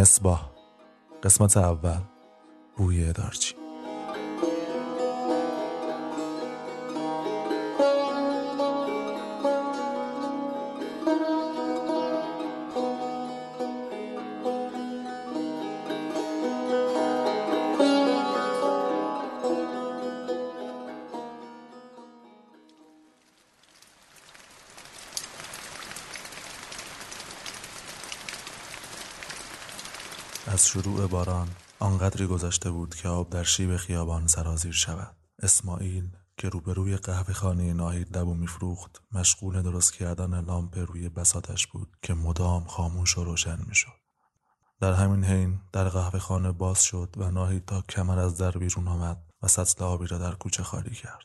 مصباح. قسمت اول بوی دارچین. از شروع باران آنقدری گذشته بود که آب در شیب خیابان سرازیر شود. اسماعیل که روبروی قهوه خانه ناهید لبو میفروخت مشغول درست کردن لامپ روی بساتش بود که مدام خاموش و روشن می‌شد. در همین حین در قهوه خانه باز شد و ناهید تا کمر از در بیرون آمد و سطل آبی را در کوچه خالی کرد.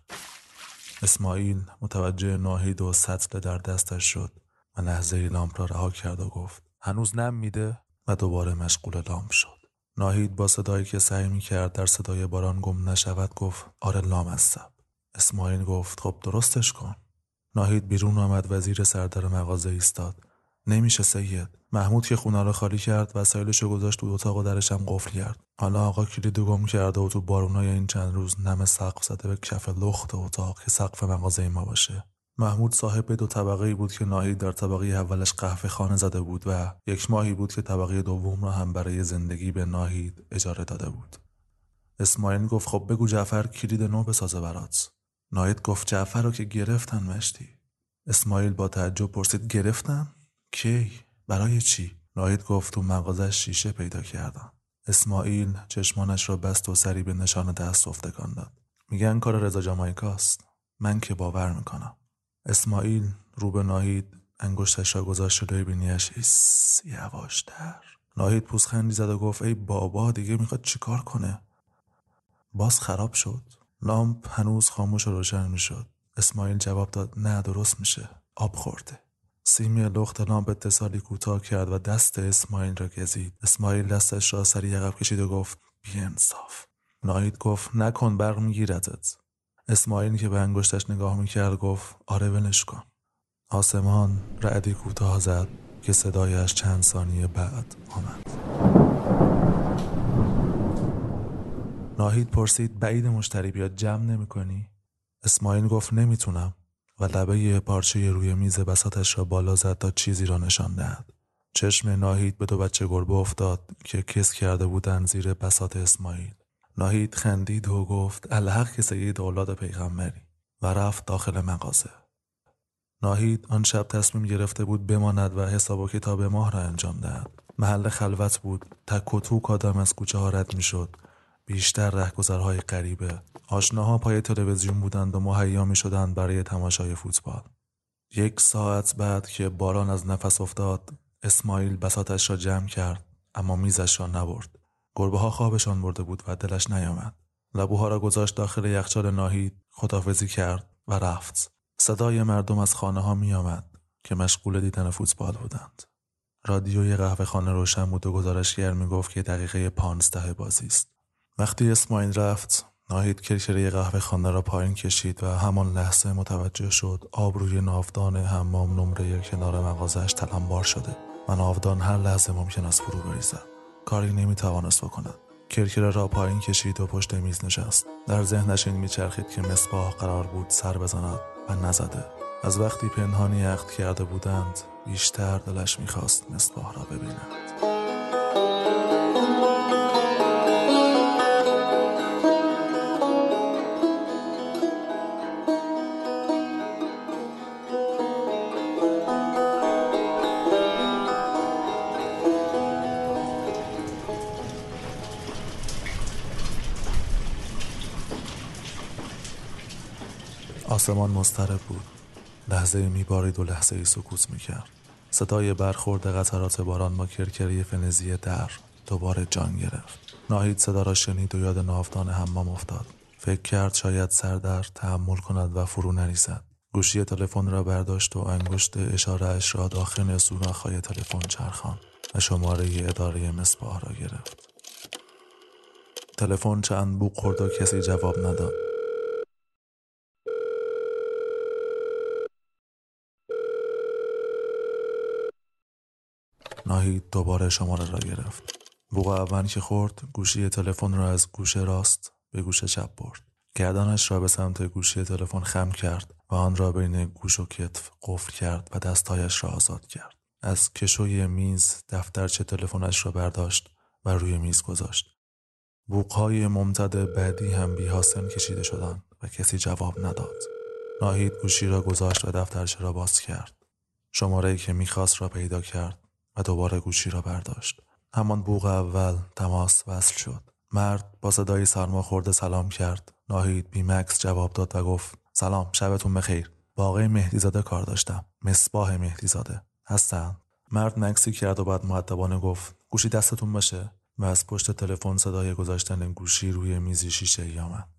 اسماعیل متوجه ناهید و سطل در دستش شد و لحظه لامپ را رها کرد و گفت هنوز نم میده؟ و دوباره مشغول لام شد. ناهید با صدایی که سعی می کرد در صدای باران گم نشود گفت آره لام هستم. اسماعیل گفت خب درستش کن. ناهید بیرون آمد و زیر سردر مغازه ایستاد. نمیشه سید. محمود که خونه رو خالی کرد وسایلش رو گذاشت تو اتاق و درش هم قفل کرد. حالا آقا کلید گم کرده و تو بارونای این چند روز نم سقف زده به کف لخت اتاق که سقف مغازه ما باشه. محمود صاحب دو طبقه بود که ناهید در طبقه اولش قهوه خانه زده بود و یک ماهی بود که طبقه دوم را هم برای زندگی به ناهید اجاره داده بود. اسماعیل گفت خب بگو جعفر کلید نو بسازه برات. ناهید گفت جعفر رو که گرفتن مشتی. اسماعیل با تعجب پرسید گرفتن؟ کی؟ برای چی؟ ناهید گفت تو مغازه شیشه پیدا کردم. اسماعیل چشمانش را بست و سری به نشان دست افتکان داد. میگن کار رضا جامایکاست. من که باور می‌کنم. اسماعیل رو به ناهید انگشتش را گذاشت جلوی بینیش. هیس یواشتر ناهید پوزخندی زد و گفت ای بابا دیگه می‌خواد چیکار کنه؟ باز خراب شد. لامپ هنوز خاموش و روشن می‌شد. اسماعیل جواب داد نه درست میشه. آب خورده. سیم لخت لامپ اتصالی کوتاه کرد و دست اسماعیل را گزید. اسماعیل دستش را سریع عقب کشید و گفت بی‌انصاف ناهید گفت نکن برق میگیردت اسماعیل که به انگشتش نگاه می‌کرد گفت آره ولش کن آسمان رعدی کوتاه زد که صدایش چند ثانیه بعد آمد ناهید پرسید بعید مشتری بیاد جمع نمی کنی؟ اسماعیل گفت نمی‌تونم و لبه پارچه روی میز بساتش را بالا زد تا چیزی را نشان دهد. چشم ناهید به دو بچه گربه افتاد که کس کرده بودند زیر بسات اسماعیل. ناهید خندید و گفت الحق که سید اولاد پیغمبری. و رفت داخل مغازه. ناهید آن شب تصمیم گرفته بود بماند و حساب و کتاب ماه را انجام دهد. محل خلوت بود. تک و توک آدم از کوچه ها رد می‌شد. بیشتر رهگذرهای غریبه آشناها پای تلویزیون بودند و مهیا می شدند برای تماشای فوتبال. یک ساعت بعد که باران از نفس افتاد اسماعیل بساتش را جمع کرد اما میزش را نبرد. گربه ها خوابشان برده بود و دلش نیامد. لبوها را گذاشت داخل یخچال ناهید خدافزی کرد و رفت. صدای مردم از خانه ها می آمد که مشغول دیدن فوتبال بودند. رادیوی قهوه خانه روشن بود و گزارشگر می گفت که دقیقه پانزده بازی است. وقتی اسماعیل رفت ناهید کرکره قهوه خانه را پایین کشید و همان لحظه متوجه شد آب روی ناودان حمام نمره کنار مغازش تلمبار شده و ناودان هر لحظه ممکن است فرو بریزد. کاری نمی‌توانست بکند. کرکره را پایین کشید و پشت میز نشست. در ذهنش این میچرخید که مصباح قرار بود سر بزند و نزده. از وقتی پنهانی عقد کرده بودند بیشتر دلش می‌خواست مصباح را ببیند. آسمان مضطرب بود. لحظه میبارید و لحظه سکوت می‌کرد. صدای برخورد قطرات باران با کرکری فنزی در دوباره جان گرفت. ناهید صدا را شنید و یاد نافتان حمام افتاد. فکر کرد شاید سردر تحمل کند و فرو نریزد. گوشی تلفن را برداشت و انگشت اشارهاش را داخل سوراخهای تلفن چرخان و شماره اداره مصباح را گرفت. تلفن چند بوق خورد و کسی جواب نداد. ناهید دوباره شماره را گرفت. بوق اول که خورد گوشی تلفن را از گوشه راست به گوشه چپ برد. گردنش را به سمت گوشی تلفن خم کرد و آن را بین گوش و کتف قفل کرد و دستهایش را آزاد کرد. از کشوی میز دفترچه تلفنش را برداشت و روی میز گذاشت. بوقهای ممتد بعدی هم بی حاصل کشیده شدند و کسی جواب نداد. ناهید گوشی را گذاشت و دفترچه را باز کرد. شماره که می‌خواست را پیدا کرد. و دوباره گوشی را برداشت. همان بوق اول تماس وصل شد. مرد با صدای سرما خورده سلام کرد. ناهید بیمکس جواب داد و گفت سلام شبتون بخیر. با آقای مهدیزاده کار داشتم. مصباح مهدیزاده. هستن مرد مکسی کرد و بعد معدبانه گفت گوشی دستتون باشه؟ و از پشت تلفن صدای گذاشتن گوشی روی میزی شیشه ای آمد.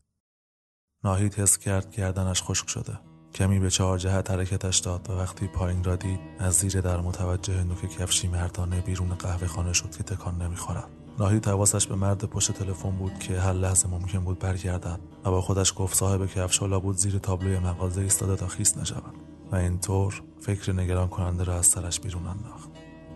ناهید حس کرد گردنش خشک شده. کمی به چهار جهت حرکتش داد و وقتی پایین را دید از زیر در متوجه نوک کفشی مردانه بیرون قهوه خانه شد که تکان نمی‌خورد. ناهید حواسش به مرد پشت تلفن بود که هر لحظه ممکن بود برگردد و با خودش گفت صاحب کفش بود زیر تابلوی مغازه ایستاده تا خیس نشود و اینطور فکر نگران کننده را از سرش بیرون انداخت.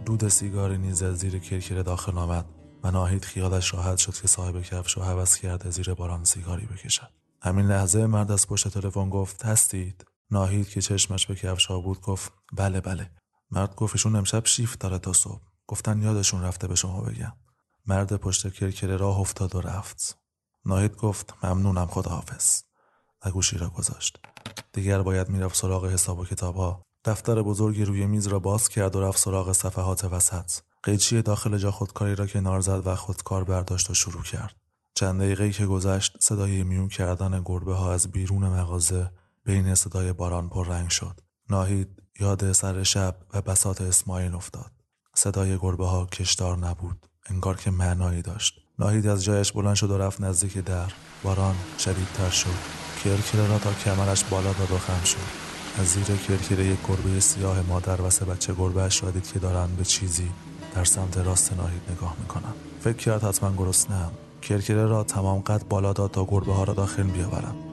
دود سیگاری نیز از زیر کرکره داخل آمد و ناهید خیالش راحت شد که صاحب کفش و حوض کرده زیر باران سیگاری بکشد. همین لحظه مرد از پشت تلفن گفت هستید؟ ناهید که چشمش به کفش ها بود گفت بله بله. مرد گفتشون امشب شیفت داره تا صبح. گفتن یادشون رفته به شما بگم. مرد پشت کرکره راه افتاد و رفت. ناهید گفت ممنونم خداحافظ. و گوشی را گذاشت. دیگر باید می‌رفت سراغ حساب و کتاب ها دفتر بزرگی روی میز را باز کرد و رفت سراغ صفحات وسط. قیچی داخل جا خودکاری را کنار زد و خودکار برداشت و شروع کرد. چند دقیقه که گذشت صدای میون کردن گربه ها از بیرون مغازه بین صدای باران پر رنگ شد. ناهید یاد سر شب و بسات اسماعیل افتاد. صدای گربه ها کشدار نبود. انگار که معنایی داشت. ناهید از جایش بلند شد و رفت نزدیک در. باران شدیدتر شد. کرکره را تا کمرش بالا داد و خم شد. از زیر کرکره یک گربه سیاه مادر و سه بچه گربه اش را دید که دارند به چیزی در سمت راست ناهید نگاه می‌کنند. فکر کرد حتما گرسنهام. کرکره را تمام قد بالا داد تا گربه ها را داخل بیاورم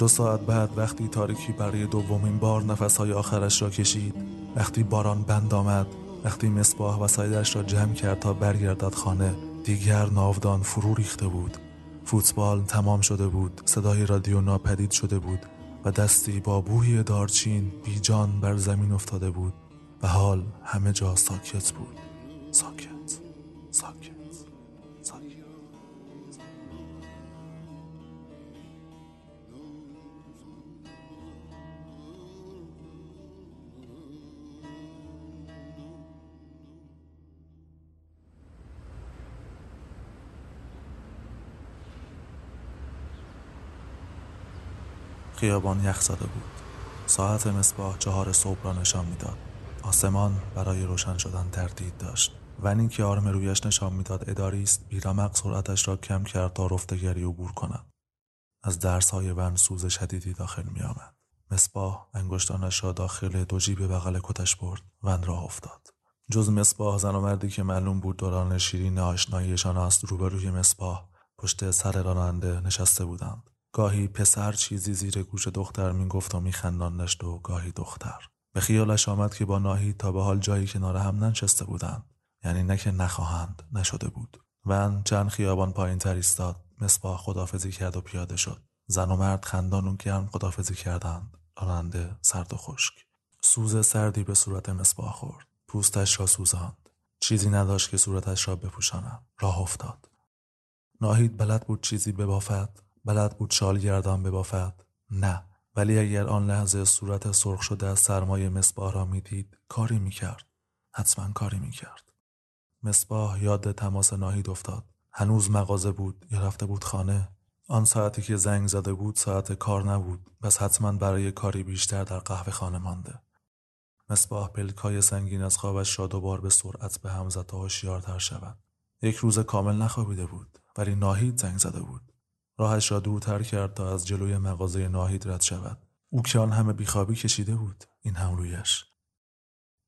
دو ساعت بعد وقتی تاریکی برای دومین بار نفسهای آخرش را کشید وقتی باران بند آمد وقتی مصباح وسایلش را جمع کرد تا برگردد خانه دیگر ناودان فرو ریخته بود. فوتبال تمام شده بود صدای رادیو ناپدید شده بود و دستی با بوی دارچین بیجان بر زمین افتاده بود و حال همه جا ساکت بود. ساکت ساکت. خیابان یخ زده بود. ساعت مصباح چهار صبح را نشان می‌داد. آسمان برای روشن شدن تردید داشت. ونی که آرم رویش نشان می‌داد اداری است بیرمق سرعتش را کم کرد تا رفتگری عبور کند. از درس های ون سوز شدیدی داخل می آمد. مصباح انگشتانش را داخل دو جیب بغل کتش برد. ون راه افتاد. جز مصباح زن و مردی که معلوم بود دوران شیرین آشناییشان است روبروی مصباح پشت سر راننده نشسته بودند. گاهی پسر چیزی زیر گوش دختر می‌گفت و میخنداندش و گاهی دختر. به خیالش آمد که با ناهید تا به حال جایی کنار هم ننشسته بودند. یعنی نه که نخواهند نشده بود. ون چند خیابان پایین تر ایستاد. مصباح خدافزی کرد و پیاده شد. زن و مرد خندان و گرم خدافزی کردند. راننده سرد و خشک. سوز سردی به صورت مصباح خورد. پوستش را سوزاند. چیزی نداشت که صورتش را بپوشاند. راه افتاد. ناهید بلد بود چیزی ببافد. بلد بود شال گردان ببافد. نه ولی اگر آن لحظه صورت سرخ شده از سرمایه مصباح را می‌دید کاری می‌کرد. حتما کاری می‌کرد. مصباح یاد تماس ناهید افتاد. هنوز مغازه بود یا رفته بود خانه؟ آن ساعتی که زنگ زده بود ساعت کار نبود. بس حتما برای کاری بیشتر در قهوه خانه مانده. مصباح پلکای سنگین از خوابش را دوبار به سرعت به هم زد تا هوشیارتر شود. یک روز کامل نخوابیده بود ولی ناهید زنگ زده بود. راهش را دورتر کرد تا از جلوی مغازه ناهید رد شود. او که آن همه بیخوابی کشیده بود. این هم رویش.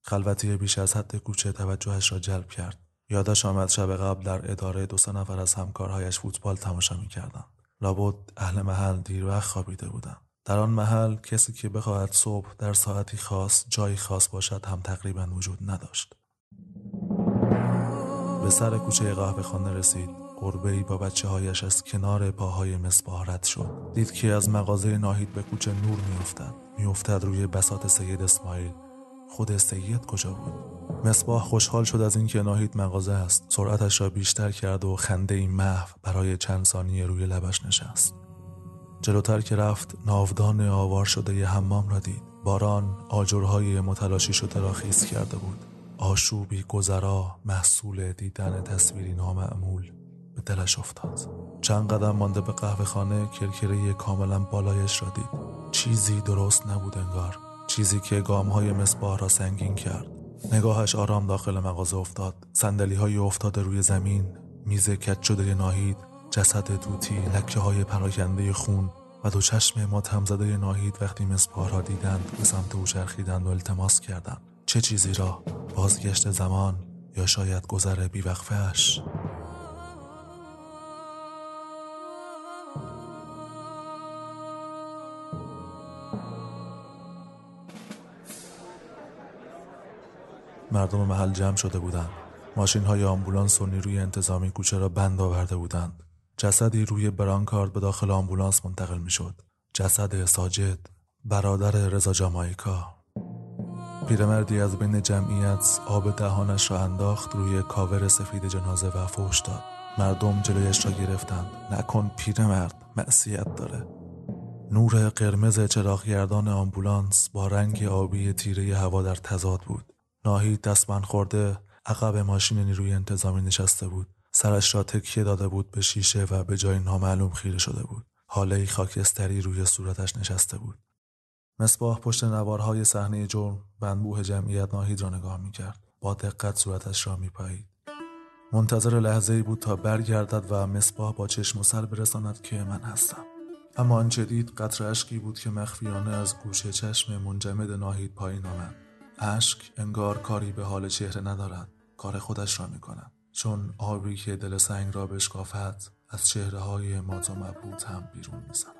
خلوتی بیش از حد کوچه توجهش را جلب کرد. یادش آمد شب قبل در اداره دو سه نفر از همکارهایش فوتبال تماشا می‌کردند. لابد اهل محل دیر وقت خوابیده بودند. در آن محل کسی که بخواهد صبح در ساعتی خاص جایی خاص باشد هم تقریبا وجود نداشت. به سر کوچه قهوه خانه رسید. گربه با بچه هایش از کنار پاهای مصباح رد شد. دید که از مغازه ناهید به کوچه نور میافتد. میافتد روی بسات سید اسماعیل. خود سید کجا بود؟ مصباح خوشحال شد از اینکه ناهید مغازه است. سرعتش را بیشتر کرد و خنده ای محو برای چند ثانیه روی لبش نشست. جلوتر که رفت ناودان آوار شده ی حمام را دید. باران آجرهای متلاشی شده را خیز کرده بود. آشوبی گذرا محصول دیدن تصویری نامعمول. به دلش افتاد. چند قدم مانده به قهوه خانه کرکره کاملا بالایش را دید. چیزی درست نبود انگار. چیزی که های مصباح را سنگین کرد. نگاهش آرام داخل مغازه افتاد. سندلی های افتاده روی زمین میز کت شده ناهید جسد دوتی لکه های پراکنده خون و دو چشم ما تمزده ناهید وقتی مصباح را دیدند به سمت او چرخیدند و التماس کردند. چه چیزی را؟ بازگشت زمان یا شاید گذر بیوقفهاش؟ مردم محل جمع شده بودند. ماشین های آمبولانس و نیروی انتظامی کوچه را بند آورده بودند. جسدی روی برانکارد به داخل آمبولانس منتقل می شد جسد ساجد برادر رضا جامایکا. پیرمردی از بین جمعیت آب دهانش را انداخت روی کاور سفید جنازه و فوش داد. مردم جلویش را گرفتند. نکن پیرمرد معصیت داره. نور قرمز چراغگردان آمبولانس با رنگ آبی تیره هوا در تضاد بود. ناهید دستمند خورده عقب ماشین نیروی انتظامی نشسته بود. سرش را تکیه داده بود به شیشه و به جای نامعلوم خیره شده بود. حاله خاکستری روی صورتش نشسته بود. مصباح پشت نوارهای صحنه جرم بنبوه جمعیت ناهید را نگاه می‌کرد. با دقت صورتش را میپایید منتظر لحظه بود تا برگردد و مصباح با چشم و سر برساند که من هستم. اما آنچه دید قطر اشکی بود که مخفیانه از گوشه چشم منجمد ناهید پایین آمد. اشک انگار کاری به حال چهره ندارد. کار خودش را می‌کند. چون آبی که دل سنگ را بشکافد از چهره های مات و مبهوت هم بیرون می‌زند.